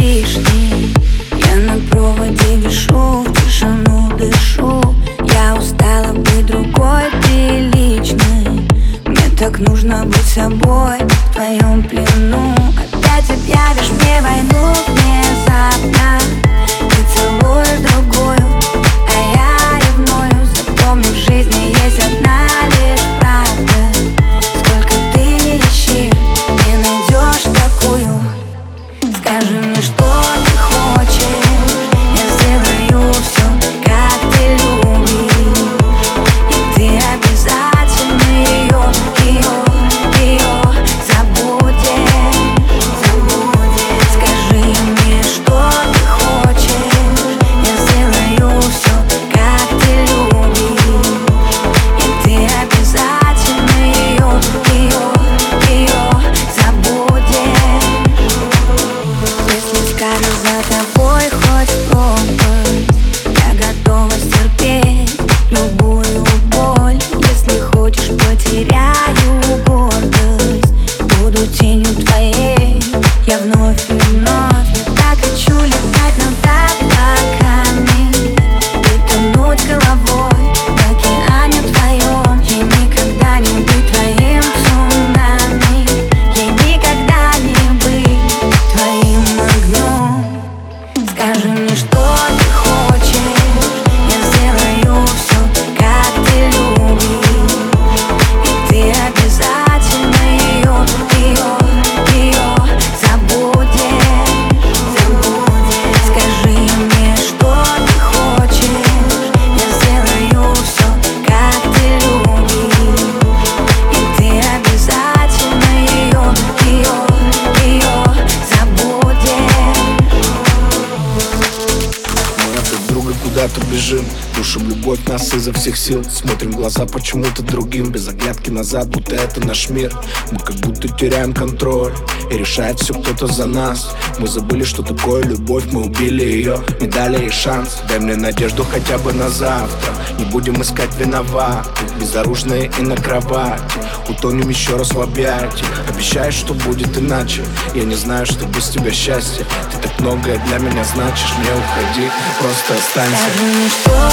лишний. Я на проводе вешу, в тишину дышу. Я устала быть другой приличной. Мне так нужно быть собой в твоем плену. Опять объявишь мне войну внезапно куда-то бежим. Душим любовь нас изо всех сил. Смотрим в глаза почему-то другим. Без оглядки назад, будто это наш мир. Мы как будто теряем контроль. И решает все кто-то за нас. Мы забыли, что такое любовь. Мы убили ее, не дали ей шанс. Дай мне надежду хотя бы на завтра. Не будем искать виноватых. Безоружные и на кровати. Утонем еще раз в объятии Обещаешь, что будет иначе. Я не знаю, что без тебя счастье. Ты так многое для меня значишь. Не уходи, просто останься Скажи мне, что